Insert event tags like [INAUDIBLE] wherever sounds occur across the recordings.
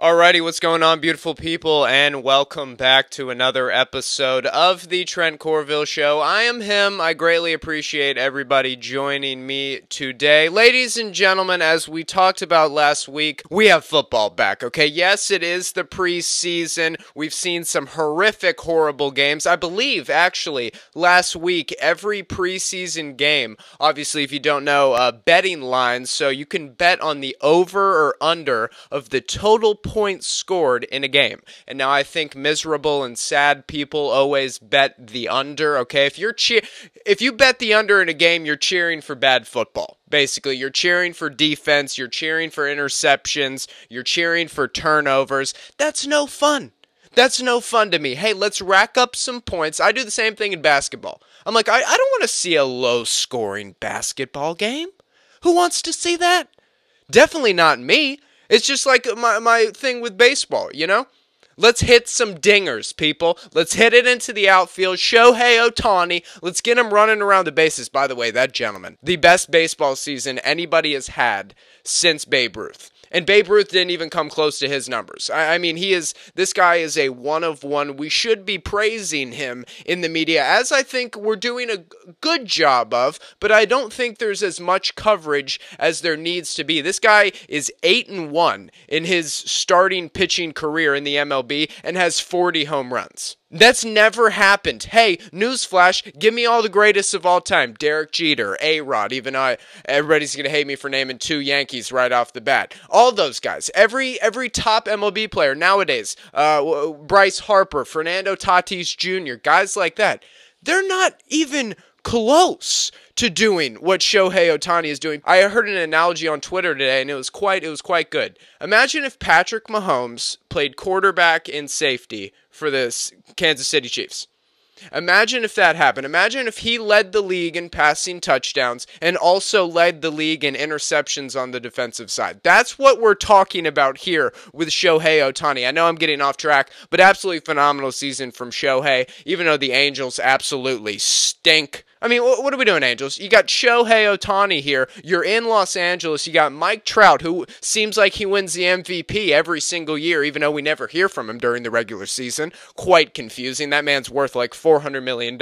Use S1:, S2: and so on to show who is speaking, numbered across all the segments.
S1: Alrighty, what's going on, beautiful people, and welcome back to another episode of the Trent Corville Show. I am him. I greatly appreciate everybody joining me today. Ladies and gentlemen, as we talked about last week, we have football back, okay? Yes, it is the preseason. We've seen some horrific, horrible games. I believe, actually, last week, every preseason game, obviously, if you don't know, uh, betting lines, so you can bet on the over or under of the total points scored in a game. And now I think miserable and sad people always bet the under, okay? If you're cheer if you bet the under in a game, you're cheering for bad football. Basically, you're cheering for defense, you're cheering for interceptions, you're cheering for turnovers. That's no fun. That's no fun to me. Hey, let's rack up some points. I do the same thing in basketball. I'm like, I, I don't want to see a low scoring basketball game. Who wants to see that? Definitely not me. It's just like my, my thing with baseball, you know? Let's hit some dingers, people. Let's hit it into the outfield. Shohei Ohtani. Let's get him running around the bases. By the way, that gentleman, the best baseball season anybody has had since Babe Ruth. And Babe Ruth didn't even come close to his numbers. I, I, mean, he is, this guy is a one of one. We should be praising him in the media, as I think we're doing a good job of, but I don't think there's as much coverage as there needs to be. This guy is 8 and 1 in his starting pitching career in the MLB and has 40 home runs. That's never happened. Hey, newsflash, give me all the greatest of all time. Derek Jeter, A-Rod, even I everybody's to hate me for naming two Yankees right off the bat. All those guys. Every every top MLB player nowadays. Uh, Bryce Harper, Fernando Tatis Jr., guys like that. They're not even close to doing what Shohei Ohtani is doing. I heard an analogy on Twitter today and it was quite it was quite good. Imagine if Patrick Mahomes played quarterback and safety for the Kansas City Chiefs. Imagine if that happened. Imagine if he led the league in passing touchdowns and also led the league in interceptions on the defensive side. That's what we're talking about here with Shohei Ohtani. I know I'm getting off track, but absolutely phenomenal season from Shohei, even though the Angels absolutely stink I mean, what are we doing, Angels? You got Shohei Ohtani here. You're in Los Angeles. You got Mike Trout, who seems like he wins the MVP every single year, even though we never hear from him during the regular season. Quite confusing. That man's worth like $400 million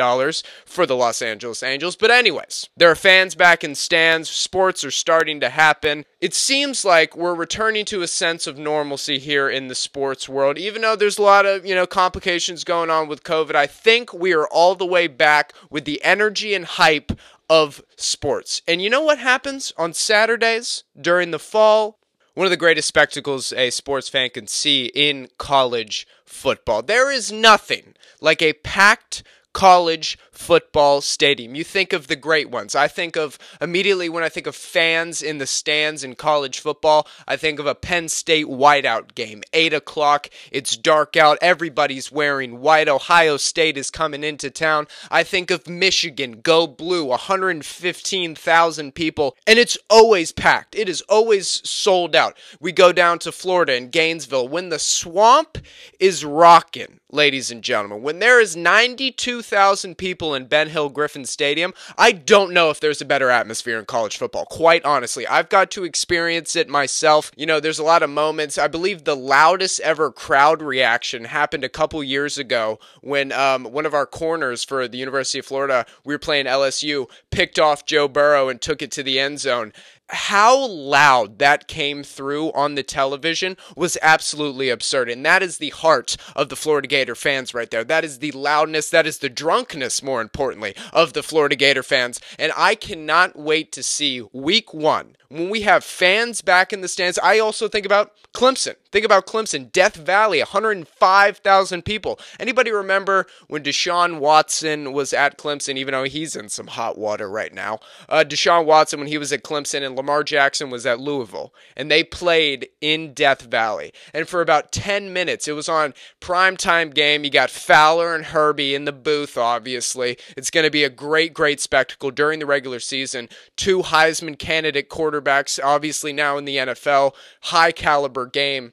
S1: for the Los Angeles Angels. But, anyways, there are fans back in stands. Sports are starting to happen. It seems like we're returning to a sense of normalcy here in the sports world, even though there's a lot of, you know, complications going on with COVID. I think we are all the way back with the energy energy and hype of sports. And you know what happens on Saturdays during the fall? One of the greatest spectacles a sports fan can see in college football. There is nothing like a packed college football stadium. You think of the great ones. I think of immediately when I think of fans in the stands in college football, I think of a Penn State whiteout game. 8 o'clock, it's dark out, everybody's wearing white. Ohio State is coming into town. I think of Michigan, go blue, 115,000 people, and it's always packed. It is always sold out. We go down to Florida in Gainesville when the swamp is rocking ladies and gentlemen. When there is 92,000 people in Ben Hill Griffin Stadium, I don't know if there's a better atmosphere in college football. Quite honestly, I've got to experience it myself. You know, there's a lot of moments. I believe the loudest ever crowd reaction happened a couple years ago when um, one of our corners for the University of Florida, we were playing LSU, picked off Joe Burrow and took it to the end zone how loud that came through on the television was absolutely absurd. And that is the heart of the Florida Gator fans right there. That is the loudness, that is the drunkenness, more importantly, of the Florida Gator fans. And I cannot wait to see week one when we have fans back in the stands. I also think about Clemson. Think about Clemson, Death Valley, 105,000 people. Anybody remember when Deshaun Watson was at Clemson, even though he's in some hot water right now? Uh, Deshaun Watson, when he was at Clemson, and Lamar Jackson was at Louisville, and they played in Death Valley. And for about 10 minutes, it was on primetime game. You got Fowler and Herbie in the booth, obviously. It's going to be a great, great spectacle during the regular season. Two Heisman candidate quarterbacks, obviously now in the NFL, high caliber game.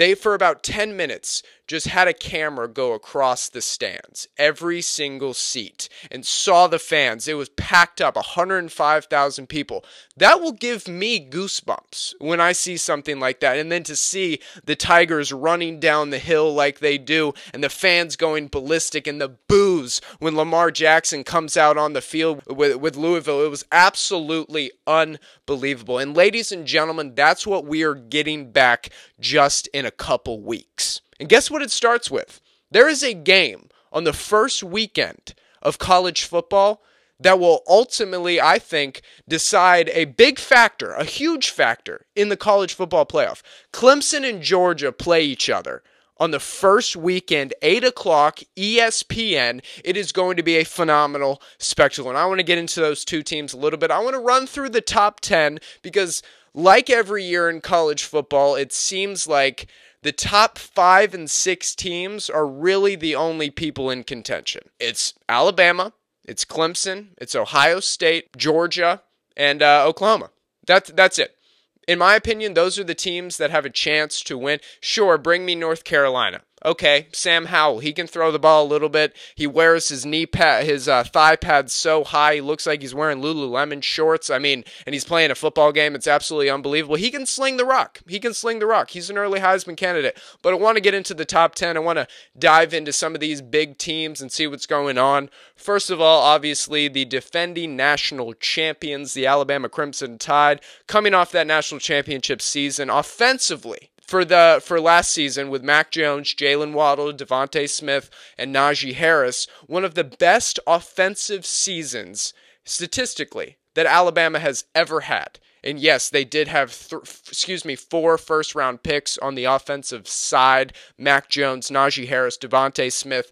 S1: They, for about 10 minutes, just had a camera go across the stands, every single seat, and saw the fans. It was packed up, 105,000 people. That will give me goosebumps when I see something like that. And then to see the Tigers running down the hill like they do, and the fans going ballistic, and the boos when Lamar Jackson comes out on the field with, with Louisville, it was absolutely unbelievable. And ladies and gentlemen, that's what we are getting back just in a couple weeks. And guess what it starts with? There is a game on the first weekend of college football that will ultimately, I think, decide a big factor, a huge factor in the college football playoff. Clemson and Georgia play each other on the first weekend, 8 o'clock, ESPN. It is going to be a phenomenal spectacle. And I want to get into those two teams a little bit. I want to run through the top 10 because, like every year in college football, it seems like the top five and six teams are really the only people in contention. It's Alabama, it's Clemson, it's Ohio State, Georgia, and uh, Oklahoma. That's that's it. In my opinion, those are the teams that have a chance to win. Sure, bring me North Carolina okay, Sam Howell, he can throw the ball a little bit. He wears his knee pad, his uh, thigh pads so high, he looks like he's wearing Lululemon shorts. I mean, and he's playing a football game. It's absolutely unbelievable. He can sling the rock. He can sling the rock. He's an early Heisman candidate. But I want to get into the top 10. I want to dive into some of these big teams and see what's going on. First of all, obviously, the defending national champions, the Alabama Crimson Tide, coming off that national championship season offensively for the for last season with Mac Jones, Jalen Waddle, DeVonta Smith, and Najee Harris, one of the best offensive seasons statistically that Alabama has ever had. And yes, they did have, th- excuse me, four first round picks on the offensive side. Mac Jones, Najee Harris, DeVonta Smith,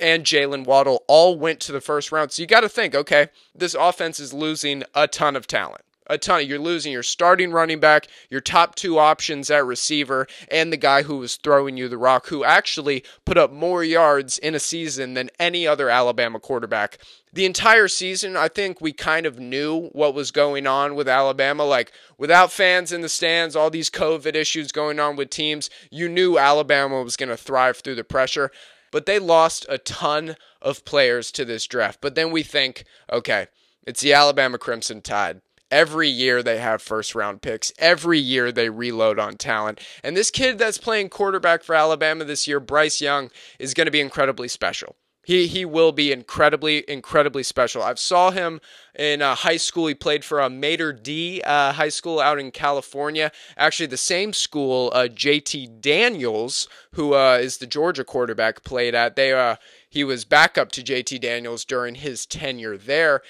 S1: and Jalen Waddle all went to the first round. So you got to think, okay, this offense is losing a ton of talent a ton. You're losing your starting running back, your top two options at receiver, and the guy who was throwing you the rock, who actually put up more yards in a season than any other Alabama quarterback. The entire season, I think we kind of knew what was going on with Alabama. Like, without fans in the stands, all these COVID issues going on with teams, you knew Alabama was going to thrive through the pressure. But they lost a ton of players to this draft. But then we think, okay, it's the Alabama Crimson Tide. Every year they have first round picks. Every year they reload on talent. And this kid that's playing quarterback for Alabama this year, Bryce Young, is going to be incredibly special. He, he will be incredibly, incredibly special. I've saw him in uh, high school. He played for a Mater Dei uh, high school out in California. Actually, the same school uh, JT Daniels, who uh, is the Georgia quarterback, played at. They uh, he was backup to JT Daniels during his tenure there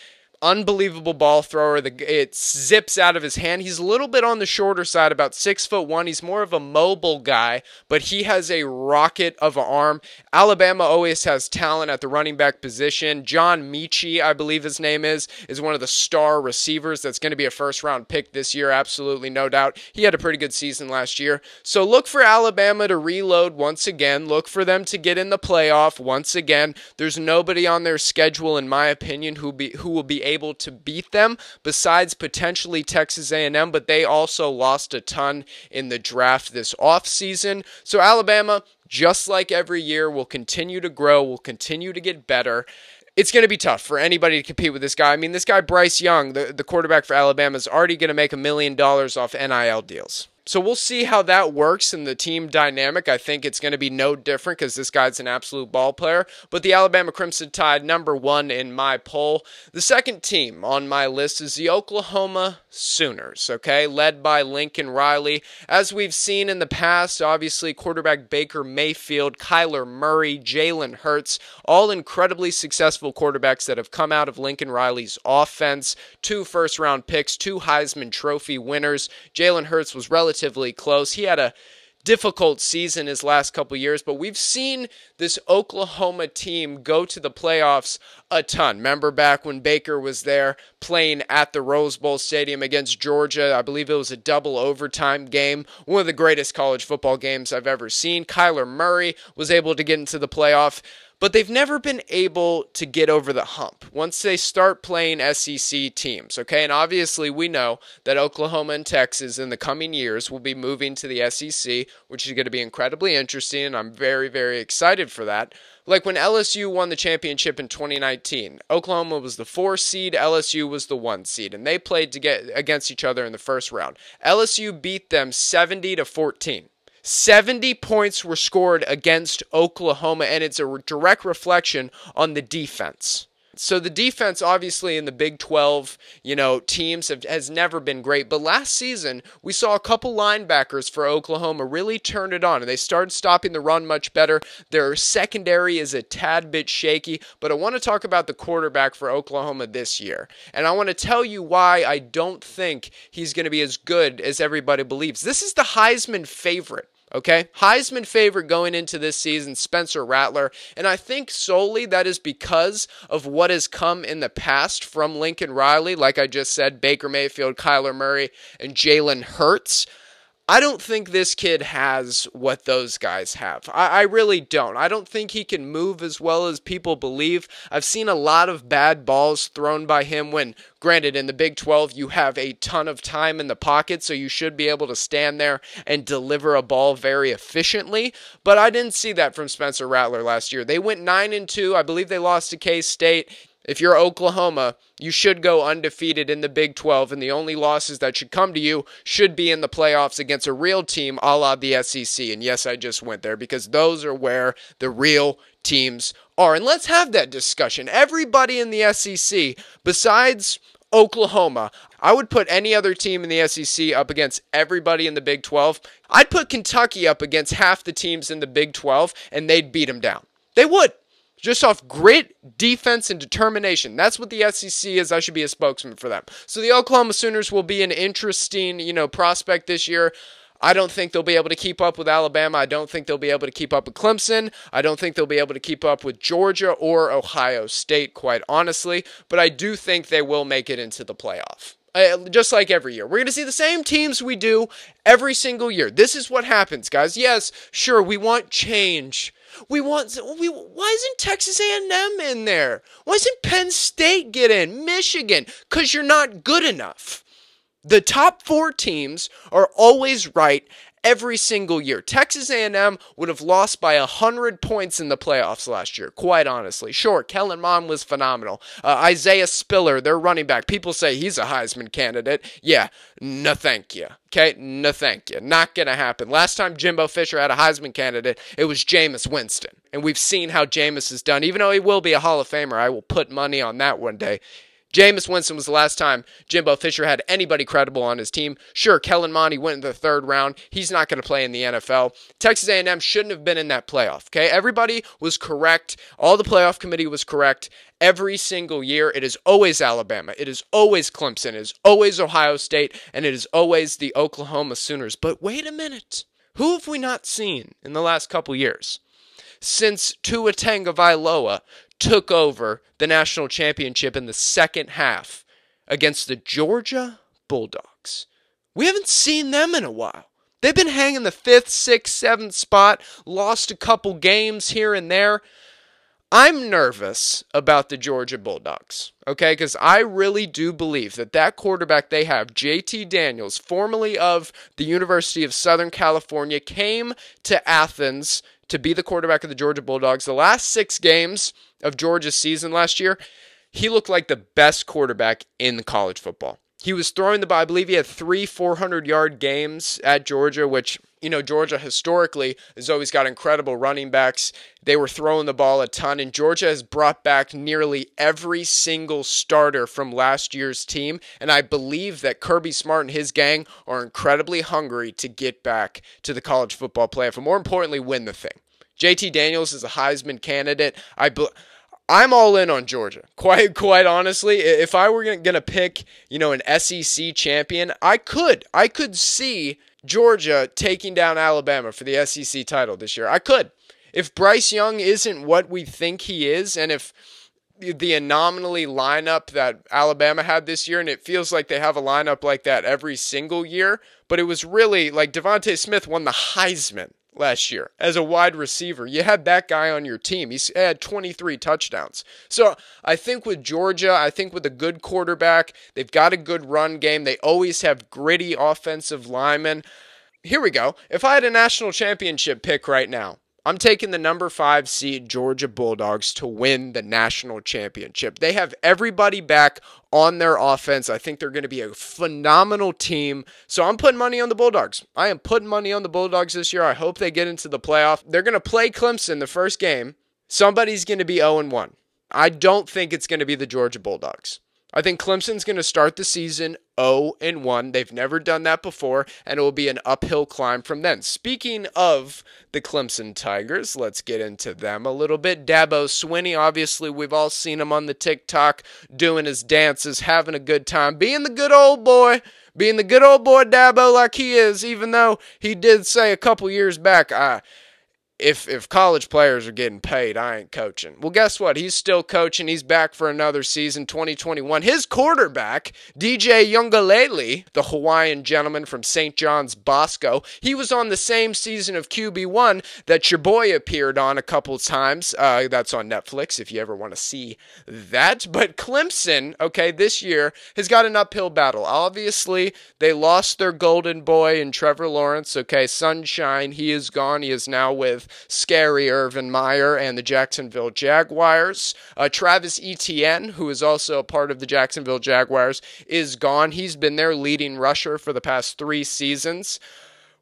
S1: unbelievable ball thrower. The it zips out of his hand. He's a little bit on the shorter side, about six foot one. He's more of a mobile guy, but he has a rocket of an arm. Alabama always has talent at the running back position. John Metchie, I believe his name is, is one of the star receivers that's going to be a first round pick this year. Absolutely, no doubt. He had a pretty good season last year. So look for Alabama to reload once again. Look for them to get in the playoff once again. There's nobody on their schedule, in my opinion, who be who will be able to beat them besides potentially Texas A&M, but they also lost a ton in the draft this offseason. So Alabama, just like every year, will continue to grow, will continue to get better it's going to be tough for anybody to compete with this guy. I mean, this guy, Bryce Young, the, the quarterback for Alabama, is already going to make a million dollars off NIL deals. So we'll see how that works in the team dynamic. I think it's going to be no different because this guy's an absolute ball player. But the Alabama Crimson Tide, number one in my poll. The second team on my list is the Oklahoma Sooners, okay, led by Lincoln Riley. As we've seen in the past, obviously, quarterback Baker Mayfield, Kyler Murray, Jalen Hurts, all incredibly successful quarterbacks that have come out of Lincoln Riley's offense. Two first round picks, two Heisman Trophy winners. Jalen Hurts was relatively relatively close. He had a difficult season his last couple years, but we've seen this Oklahoma team go to the playoffs a ton. Remember back when Baker was there playing at the Rose Bowl Stadium against Georgia? I believe it was a double overtime game, one of the greatest college football games I've ever seen. Kyler Murray was able to get into the playoff. But they've never been able to get over the hump once they start playing SEC teams, okay? And obviously, we know that Oklahoma and Texas in the coming years will be moving to the SEC, which is going to be incredibly interesting, and I'm very, very excited for that. Like when LSU won the championship in 2019, Oklahoma was the four seed, LSU was the one seed, and they played to get against each other in the first round. LSU beat them 70 to 14. 70 points were scored against Oklahoma, and it's a direct reflection on the defense. So the defense, obviously, in the Big 12, you know, teams have, has never been great. But last season, we saw a couple linebackers for Oklahoma really turn it on, and they started stopping the run much better. Their secondary is a tad bit shaky, but I want to talk about the quarterback for Oklahoma this year, and I want to tell you why I don't think he's going to be as good as everybody believes. This is the Heisman favorite. Okay, Heisman favorite going into this season, Spencer Rattler. And I think solely that is because of what has come in the past from Lincoln Riley. Like I just said, Baker Mayfield, Kyler Murray, and Jalen Hurts. I don't think this kid has what those guys have. I, I, really don't. I don't think he can move as well as people believe. I've seen a lot of bad balls thrown by him when, granted, in the Big 12, you have a ton of time in the pocket, so you should be able to stand there and deliver a ball very efficiently. But I didn't see that from Spencer Rattler last year. They went 9 and 2. I believe they lost to K State. If you're Oklahoma, you should go undefeated in the Big 12, and the only losses that should come to you should be in the playoffs against a real team a la the SEC. And yes, I just went there because those are where the real teams are. And let's have that discussion. Everybody in the SEC, besides Oklahoma, I would put any other team in the SEC up against everybody in the Big 12. I'd put Kentucky up against half the teams in the Big 12, and they'd beat them down. They would just off grit, defense, and determination. That's what the SEC is. I should be a spokesman for them. So the Oklahoma Sooners will be an interesting, you know, prospect this year. I don't think they'll be able to keep up with Alabama. I don't think they'll be able to keep up with Clemson. I don't think they'll be able to keep up with Georgia or Ohio State, quite honestly. But I do think they will make it into the playoff. Uh, just like every year. We're going to see the same teams we do every single year. This is what happens, guys. Yes, sure, we want change we want we why isn't Texas A&M in there? Why isn't Penn State get in? Michigan cuz you're not good enough. The top 4 teams are always right every single year. Texas A&M would have lost by 100 points in the playoffs last year, quite honestly. Sure, Kellen Mond was phenomenal. Uh, Isaiah Spiller, their running back, people say he's a Heisman candidate. Yeah, no thank you. Okay, no thank you. Not going to happen. Last time Jimbo Fisher had a Heisman candidate, it was Jameis Winston. And we've seen how Jameis has done. Even though he will be a Hall of Famer, I will put money on that one day. Jameis Winston was the last time Jimbo Fisher had anybody credible on his team. Sure, Kellen Mond went in the third round. He's not going to play in the NFL. Texas A&M shouldn't have been in that playoff. Okay, everybody was correct. All the playoff committee was correct. Every single year, it is always Alabama. It is always Clemson. It is always Ohio State, and it is always the Oklahoma Sooners. But wait a minute, who have we not seen in the last couple years? Since Tua Tagovailoa took over the national championship in the second half against the Georgia Bulldogs. We haven't seen them in a while. They've been hanging the fifth, sixth, seventh spot, lost a couple games here and there. I'm nervous about the Georgia Bulldogs, okay? Because I really do believe that that quarterback they have, JT Daniels, formerly of the University of Southern California, came to Athens to be the quarterback of the Georgia Bulldogs. The last six games of Georgia's season last year, he looked like the best quarterback in college football. He was throwing the ball. I believe he had three 400 yard games at Georgia, which, you know, Georgia historically has always got incredible running backs. They were throwing the ball a ton, and Georgia has brought back nearly every single starter from last year's team. And I believe that Kirby Smart and his gang are incredibly hungry to get back to the college football playoff, and more importantly, win the thing. JT Daniels is a Heisman candidate. I believe. I'm all in on Georgia. Quite quite honestly, if I were going to pick, you know, an SEC champion, I could. I could see Georgia taking down Alabama for the SEC title this year. I could. If Bryce Young isn't what we think he is and if the anomaly lineup that Alabama had this year, and it feels like they have a lineup like that every single year. But it was really like DeVonta Smith won the Heisman last year as a wide receiver. You had that guy on your team. He had 23 touchdowns. So I think with Georgia, I think with a good quarterback, they've got a good run game. They always have gritty offensive linemen. Here we go. If I had a national championship pick right now, I'm taking the number five seed Georgia Bulldogs to win the national championship. They have everybody back on their offense. I think they're going to be a phenomenal team. So I'm putting money on the Bulldogs. I am putting money on the Bulldogs this year. I hope they get into the playoff. They're going to play Clemson the first game. Somebody's going to be 0 1. I don't think it's going to be the Georgia Bulldogs. I think Clemson's going to start the season 0 and 1. They've never done that before, and it will be an uphill climb from then. Speaking of the Clemson Tigers, let's get into them a little bit. Dabo Swinney, obviously, we've all seen him on the TikTok doing his dances, having a good time, being the good old boy. Being the good old boy Dabo like he is, even though he did say a couple years back, I, if if college players are getting paid, I ain't coaching. Well, guess what? He's still coaching. He's back for another season, 2021. His quarterback, DJ Uiagalelei, the Hawaiian gentleman from St. John's Bosco, he was on the same season of QB1 that your boy appeared on a couple times. Uh, that's on Netflix if you ever want to see that. But Clemson, okay, this year has got an uphill battle. Obviously, they lost their golden boy in Trevor Lawrence. Okay, Sunshine, he is gone. He is now with scary Urban Meyer and the Jacksonville Jaguars. Uh, Travis Etienne, who is also a part of the Jacksonville Jaguars, is gone. He's been their leading rusher for the past three seasons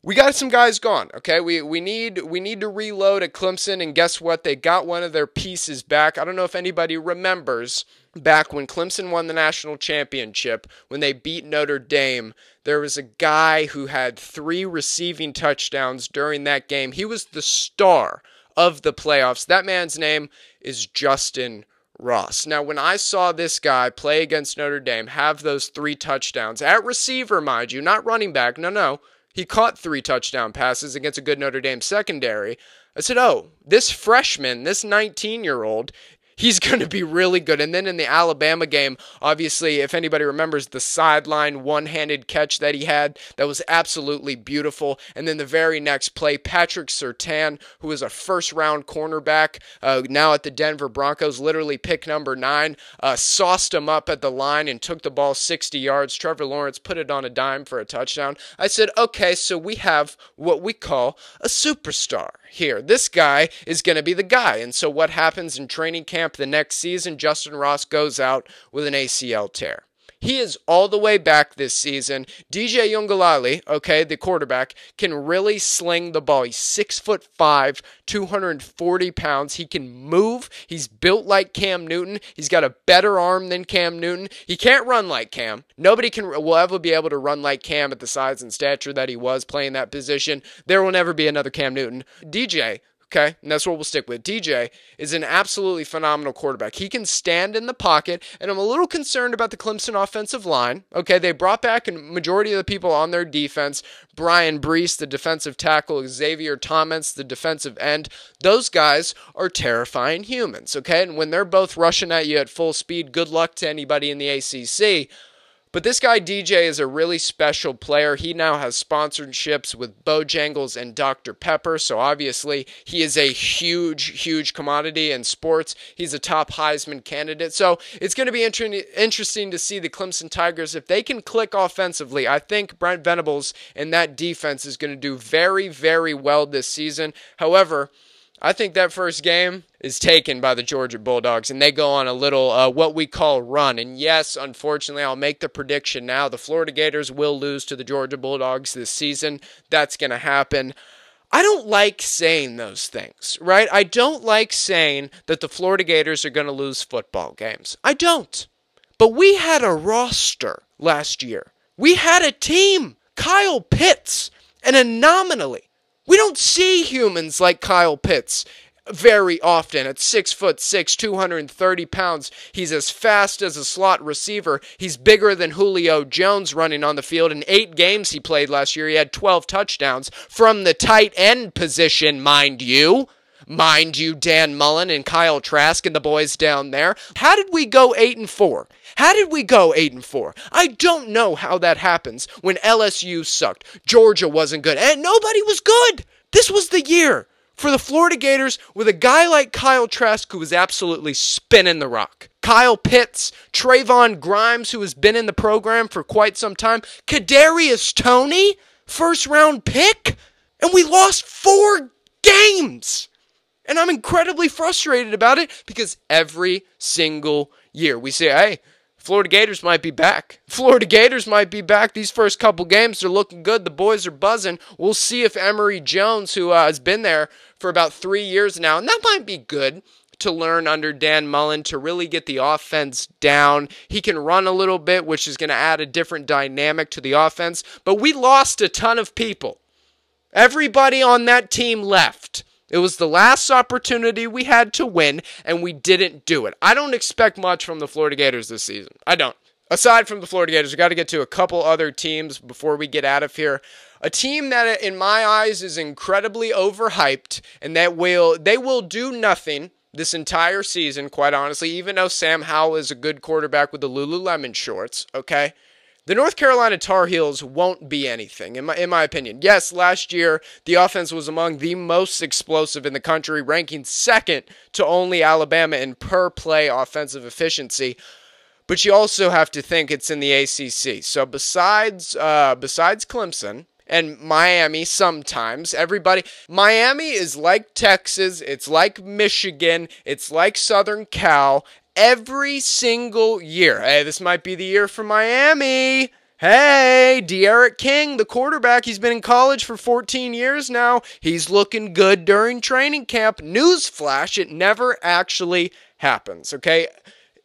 S1: we got some guys gone. Okay, we we need we need to reload at Clemson, and guess what? They got one of their pieces back. I don't know if anybody remembers back when Clemson won the national championship when they beat Notre Dame. There was a guy who had three receiving touchdowns during that game. He was the star of the playoffs. That man's name is Justin Ross. Now, when I saw this guy play against Notre Dame, have those three touchdowns at receiver, mind you, not running back. No, no. He caught three touchdown passes against a good Notre Dame secondary. I said, oh, this freshman, this 19 year old, he's [LAUGHS] going to be really good. And then in the Alabama game, obviously, if anybody remembers the sideline one handed catch that he had, that was absolutely beautiful. And then the very next play, Patrick Surtain, who is a first round cornerback, uh, now at the Denver Broncos, literally pick number nine, uh, sauced him up at the line and took the ball 60 yards. Trevor Lawrence put it on a dime for a touchdown. I said, okay, so we have what we call a superstar here. This guy is going to be the guy. And so what happens in training camp the next season? Justin Ross goes out with an ACL tear. He is all the way back this season. DJ Uiagalelei, okay, the quarterback, can really sling the ball. He's six foot five, 240 pounds. He can move. He's built like Cam Newton. He's got a better arm than Cam Newton. He can't run like Cam. Nobody can will ever be able to run like Cam at the size and stature that he was playing that position. There will never be another Cam Newton. DJ, Okay, and that's what we'll stick with. DJ is an absolutely phenomenal quarterback. He can stand in the pocket, and I'm a little concerned about the Clemson offensive line. Okay, they brought back a majority of the people on their defense. Bryan Bresee, the defensive tackle, Xavier Thomas, the defensive end. Those guys are terrifying humans. Okay, and when they're both rushing at you at full speed, good luck to anybody in the ACC. But this guy DJ is a really special player. He now has sponsorships with Bojangles and Dr. Pepper, so obviously he is a huge, huge commodity in sports. He's a top Heisman candidate. So it's going to be inter- interesting to see the Clemson Tigers if they can click offensively. I think Brent Venables and that defense is going to do very, very well this season. However, I think that first game is taken by the Georgia Bulldogs, and they go on a little uh, what we call run. And yes, unfortunately, I'll make the prediction now: the Florida Gators will lose to the Georgia Bulldogs this season. That's going to happen. I don't like saying those things, right? I don't like saying that the Florida Gators are going to lose football games. I don't. But we had a roster last year. We had a team. Kyle Pitts, and an anomaly we don't see humans like Kyle Pitts very often at six foot six, 230 pounds. He's as fast as a slot receiver. He's bigger than Julio Jones running on the field. In eight games he played last year, he had 12 touchdowns from the tight end position, mind you. Mind you, Dan Mullen and Kyle Trask and the boys down there. How did we go 8 and 4? How did we go 8 and 4? I don't know how that happens when LSU sucked. Georgia wasn't good and nobody was good. This was the year for the Florida Gators with a guy like Kyle Trask who was absolutely spinning the rock. Kyle Pitts, Trevon Grimes, who has been in the program for quite some time, Kadarius Toney, first round pick, and we lost four games. And I'm incredibly frustrated about it because every single year we say, hey, Florida Gators might be back. [LAUGHS] Florida Gators might be back. These first couple games are looking good. The boys are buzzing. We'll see if Emory Jones, who uh, has been there for about three years now, and that might be good to learn under Dan Mullen to really get the offense down. He can run a little bit, which is going to add a different dynamic to the offense. But we lost a ton of people. Everybody on that team left. It was the last opportunity we had to win, and we didn't do it. I don't expect much from the Florida Gators this season. I don't. Aside from the Florida Gators, we got to get to a couple other teams before we get out of here. A team that, in my eyes, is incredibly overhyped, and that will they will do nothing this entire season. Quite honestly, even though Sam Howell is a good quarterback with the Lululemon shorts, okay. The North Carolina Tar Heels won't be anything, in my, in my opinion. Yes, last year, the offense was among the most explosive in the country, ranking second to only Alabama in per play offensive efficiency. But you also have to think it's in the ACC. So besides uh, besides Clemson, and Miami sometimes. Everybody, Miami is like Texas, it's like Michigan, it's like Southern Cal, every single year. Hey, this might be the year for Miami. Hey, D'Eriq King, the quarterback, he's been in college for 14 years now. He's looking good during training camp. Newsflash, it never actually happens, okay?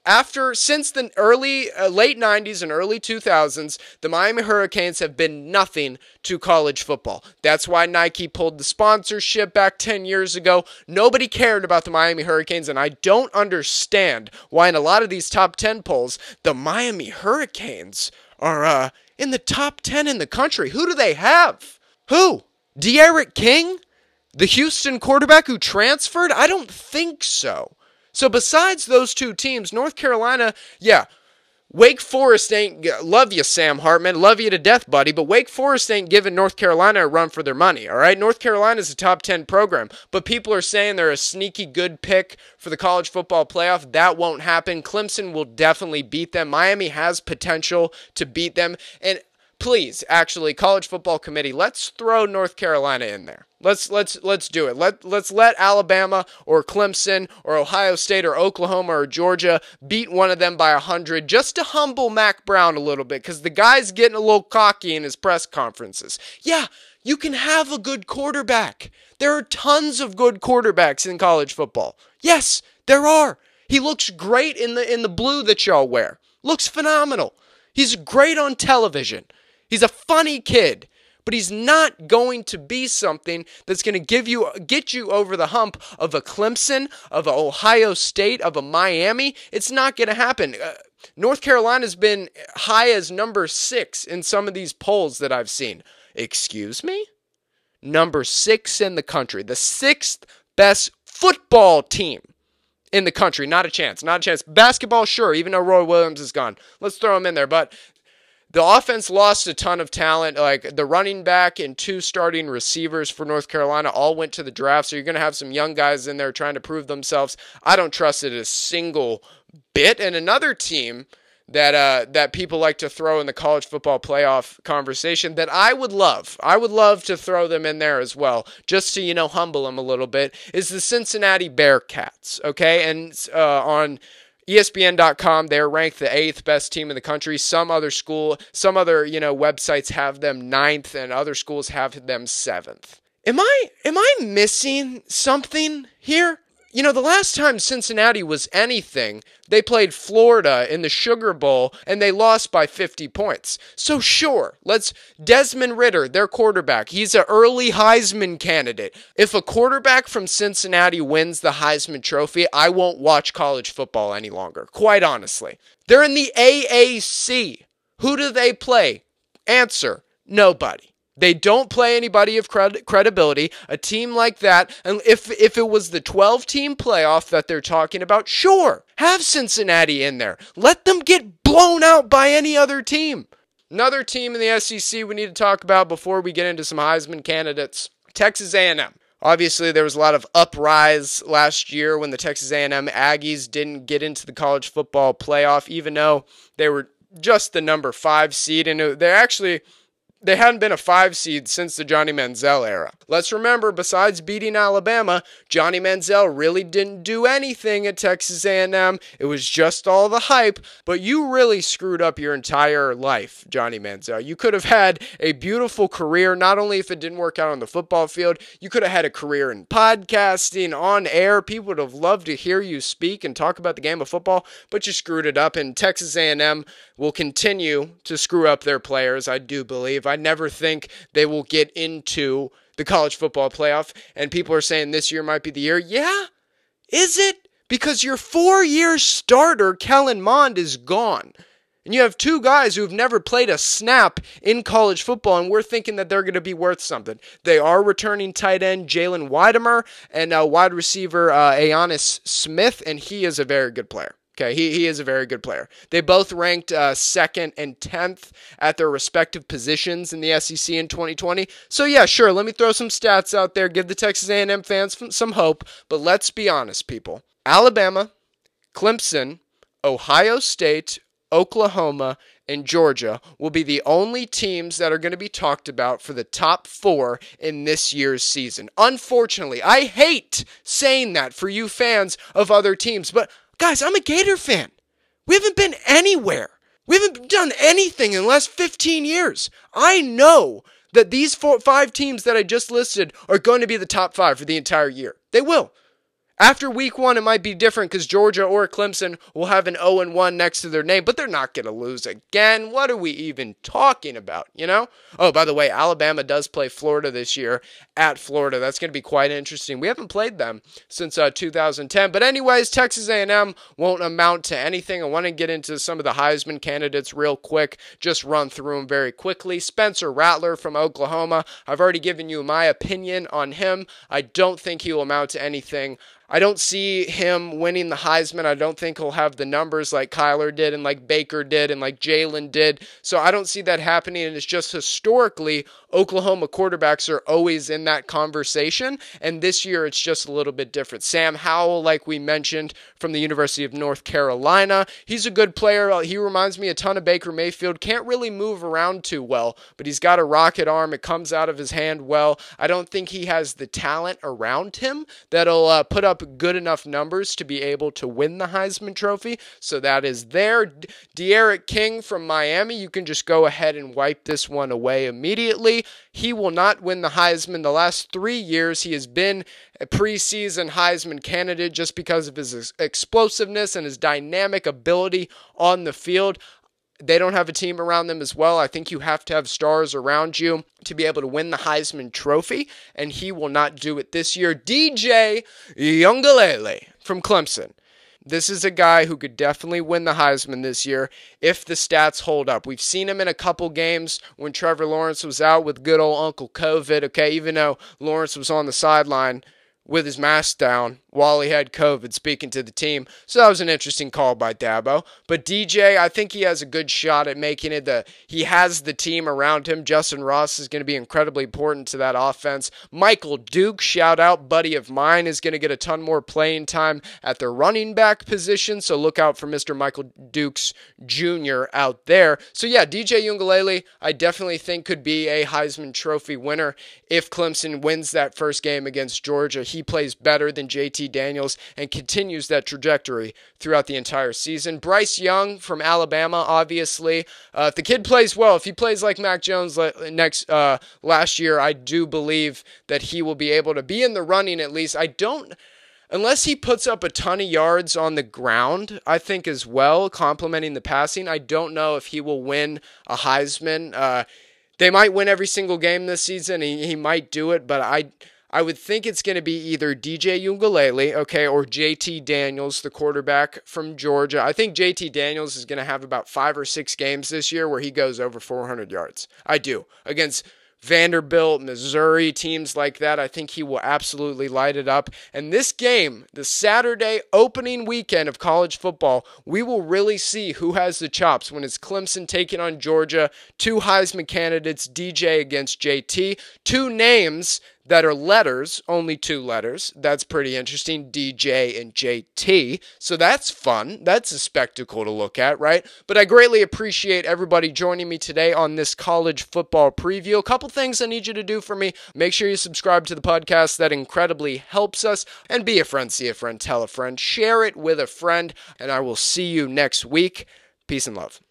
S1: After since the early uh, late 90s and early 2000s the miami hurricanes have been nothing to college football. That's why nike pulled the sponsorship back 10 years ago. Nobody cared about the miami hurricanes and i don't understand why in a lot of these top 10 polls the miami hurricanes are uh, in the top 10 in the country. Who do they have? Who? D'Eriq King? The houston quarterback who transferred? I don't think so so besides those two teams, North Carolina, yeah, Wake Forest ain't love you, Sam Hartman, love you to death, buddy. But Wake Forest ain't giving North Carolina a run for their money. All right, North Carolina's a top ten program, but people are saying they're a sneaky good pick for the college football playoff. That won't happen. Clemson will definitely beat them. Miami has potential to beat them, and please, actually, college football committee, let's throw North Carolina in there. Let's let's let's do it. Let let's let Alabama or Clemson or Ohio State or Oklahoma or Georgia beat one of them by a hundred just to humble Mack Brown a little bit because the guy's getting a little cocky in his press conferences. Yeah, you can have a good quarterback. There are tons of good quarterbacks in college football. Yes, there are. He looks great in the in the blue that y'all wear. Looks phenomenal. He's great on television. He's a funny kid, but he's not going to be something that's going to give you get you over the hump of a Clemson, of a Ohio State, of a Miami. It's not going to happen. Uh, North Carolina's been high as number 6 in some of these polls that I've seen. Excuse me? Number 6 in the country. The 6th best football team in the country. Not a chance. Not a chance. Basketball, sure, even though Roy Williams is gone. Let's throw him in there. But the offense lost a ton of talent. Like the running back and two starting receivers for North Carolina all went to the draft. So you're going to have some young guys in there trying to prove themselves. I don't trust it a single bit. And another team that uh, that people like to throw in the college football playoff conversation that I would love. I would love to throw them in there as well, just to you know humble them a little bit. Is the Cincinnati Bearcats? Okay, and uh, on ESPN.com, they're ranked the eighth best team in the country. Some other school, some other, you know, websites have them ninth and other schools have them seventh. Am I am I missing something here? You know, the last time Cincinnati was anything, they played Florida in the Sugar Bowl and they lost by 50 points. So, sure, let's. Desmond Ridder, their quarterback, he's an early Heisman candidate. If a quarterback from Cincinnati wins the Heisman Trophy, I won't watch college football any longer, quite honestly. They're in the AAC. Who do they play? Answer nobody. They don't play anybody of cred- credibility. A team like that, and if if it was the 12 team playoff that they're talking about, sure, have Cincinnati in there. Let them get blown out by any other team. Another team in the SEC we need to talk about before we get into some Heisman candidates. Texas A&M. Obviously, there was a lot of uprise last year when the Texas A&M Aggies didn't get into the college football playoff, even though they were just the number five seed, and they're actually they hadn't been a five seed since the Johnny Manziel era. Let's remember, besides beating Alabama, Johnny Manziel really didn't do anything at Texas A&M. It was just all the hype, but you really screwed up your entire life, Johnny Manziel. You could have had a beautiful career, not only if it didn't work out on the football field, you could have had a career in podcasting, on air. People would have loved to hear you speak and talk about the game of football, but you screwed it up, and Texas A&M will continue to screw up their players, I do believe. I never think they will get into the college football playoff. And people are saying this year might be the year. Yeah, is it? Because your four year starter, Kellen Mond, is gone. And you have two guys who've never played a snap in college football, and we're thinking that they're going to be worth something. They are returning tight end Jalen Wydermyer and uh, wide receiver uh, Ainias Smith, and he is a very good player. Okay, he, he is a very good player. They both ranked uh, second and 10th at their respective positions in the SEC in 2020. So yeah, sure, let me throw some stats out there, give the Texas A&M fans some hope, but let's be honest, people. Alabama, Clemson, Ohio State, Oklahoma, and Georgia will be the only teams that are going to be talked about for the top four in this year's season. Unfortunately, I hate saying that for you fans of other teams, but Guys, I'm a Gator fan. We haven't been anywhere. We haven't done anything in the last 15 years. I know that these four, five teams that I just listed are going to be the top five for the entire year. They will. After week one, it might be different because Georgia or Clemson will have an 0 1 next to their name, but they're not going to lose again. What are we even talking about, you know? Oh, by the way, Alabama does play Florida this year at Florida. That's going to be quite interesting. We haven't played them since uh, 2010. But anyways, Texas A&M won't amount to anything. I want to get into some of the Heisman candidates real quick, just run through them very quickly. Spencer Rattler from Oklahoma. I've already given you my opinion on him. I don't think he will amount to anything. I don't see him winning the Heisman. I don't think he'll have the numbers like Kyler did and like Baker did and like Jalen did. So I don't see that happening. And it's just historically, Oklahoma quarterbacks are always in that conversation. And this year, it's just a little bit different. Sam Howell, like we mentioned, from the University of North Carolina, he's a good player. He reminds me a ton of Baker Mayfield. Can't really move around too well, but he's got a rocket arm. It comes out of his hand well. I don't think he has the talent around him that'll uh, put up good enough numbers to be able to win the Heisman Trophy. So that is there. D'Eriq King from Miami, you can just go ahead and wipe this one away immediately. He will not win the Heisman. The last three years, he has been a preseason Heisman candidate just because of his explosiveness and his dynamic ability on the field they don't have a team around them as well. I think you have to have stars around you to be able to win the Heisman Trophy, and he will not do it this year. DJ Uiagalelei from Clemson. This is a guy who could definitely win the Heisman this year if the stats hold up. We've seen him in a couple games when Trevor Lawrence was out with good old Uncle COVID. Okay, even though Lawrence was on the sideline with his mask down while he had COVID speaking to the team. So that was an interesting call by Dabo. But DJ, I think he has a good shot at making it. The he has the team around him. Justin Ross is going to be incredibly important to that offense. Michael Duke, shout out, buddy of mine, is going to get a ton more playing time at the running back position. So look out for Mr. Michael Dukes Jr. out there. So yeah, DJ Uiagalelei, I definitely think could be a Heisman Trophy winner if Clemson wins that first game against Georgia. He plays better than JT Daniels and continues that trajectory throughout the entire season. Bryce Young from Alabama, obviously. Uh, if the kid plays well, if he plays like Mac Jones next uh, last year, I do believe that he will be able to be in the running at least. I don't unless he puts up a ton of yards on the ground, I think as well, complementing the passing. I don't know if he will win a Heisman. Uh, they might win every single game this season. He, he might do it, but I I would think it's going to be either DJ Uiagalelei, okay, or JT Daniels, the quarterback from Georgia. I think JT Daniels is going to have about five or six games this year where he goes over 400 yards. I do. Against Vanderbilt, Missouri, teams like that. I think he will absolutely light it up. And this game, the Saturday opening weekend of college football, we will really see who has the chops when it's Clemson taking on Georgia, two Heisman candidates, DJ against JT, two names that are letters, only two letters. That's pretty interesting. DJ and JT. So that's fun. That's a spectacle to look at, right? But I greatly appreciate everybody joining me today on this college football preview. A couple things I need you to do for me. Make sure you subscribe to the podcast. That incredibly helps us. And be a friend, see a friend, tell a friend, share it with a friend. And I will see you next week. Peace and love.